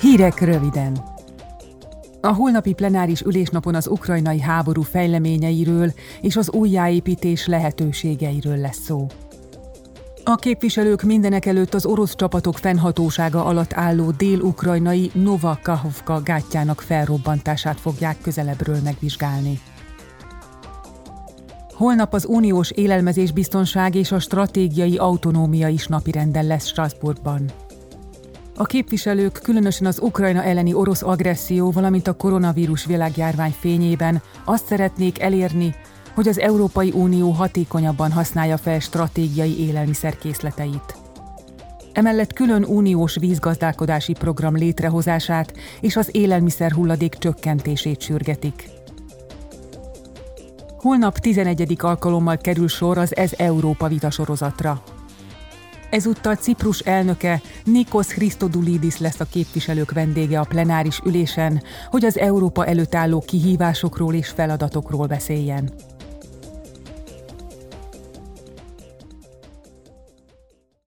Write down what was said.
Hírek röviden! A holnapi plenáris ülésnapon az ukrajnai háború fejleményeiről és az újjáépítés lehetőségeiről lesz szó. A képviselők mindenek előtt az orosz csapatok fennhatósága alatt álló dél-ukrajnai Nova gátjának felrobbantását fogják közelebbről megvizsgálni. Holnap az uniós élelmezésbiztonság és a stratégiai autonómia is napirenden lesz Strasbourgban. A képviselők különösen az Ukrajna elleni orosz agresszió, valamint a koronavírus világjárvány fényében azt szeretnék elérni, hogy az Európai Unió hatékonyabban használja fel stratégiai élelmiszerkészleteit. Emellett külön uniós vízgazdálkodási program létrehozását és az élelmiszer hulladék csökkentését sürgetik. Holnap 11. alkalommal kerül sor az Ez Európa vitasorozatra. Ezúttal Ciprus elnöke Nikos Christodulidis lesz a képviselők vendége a plenáris ülésen, hogy az Európa előtt álló kihívásokról és feladatokról beszéljen.